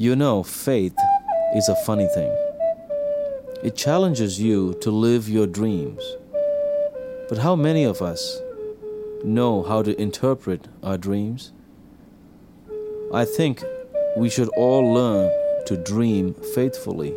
You know, faith is a funny thing. It challenges you to live your dreams. But how many of us know how to interpret our dreams? I think we should all learn to dream faithfully.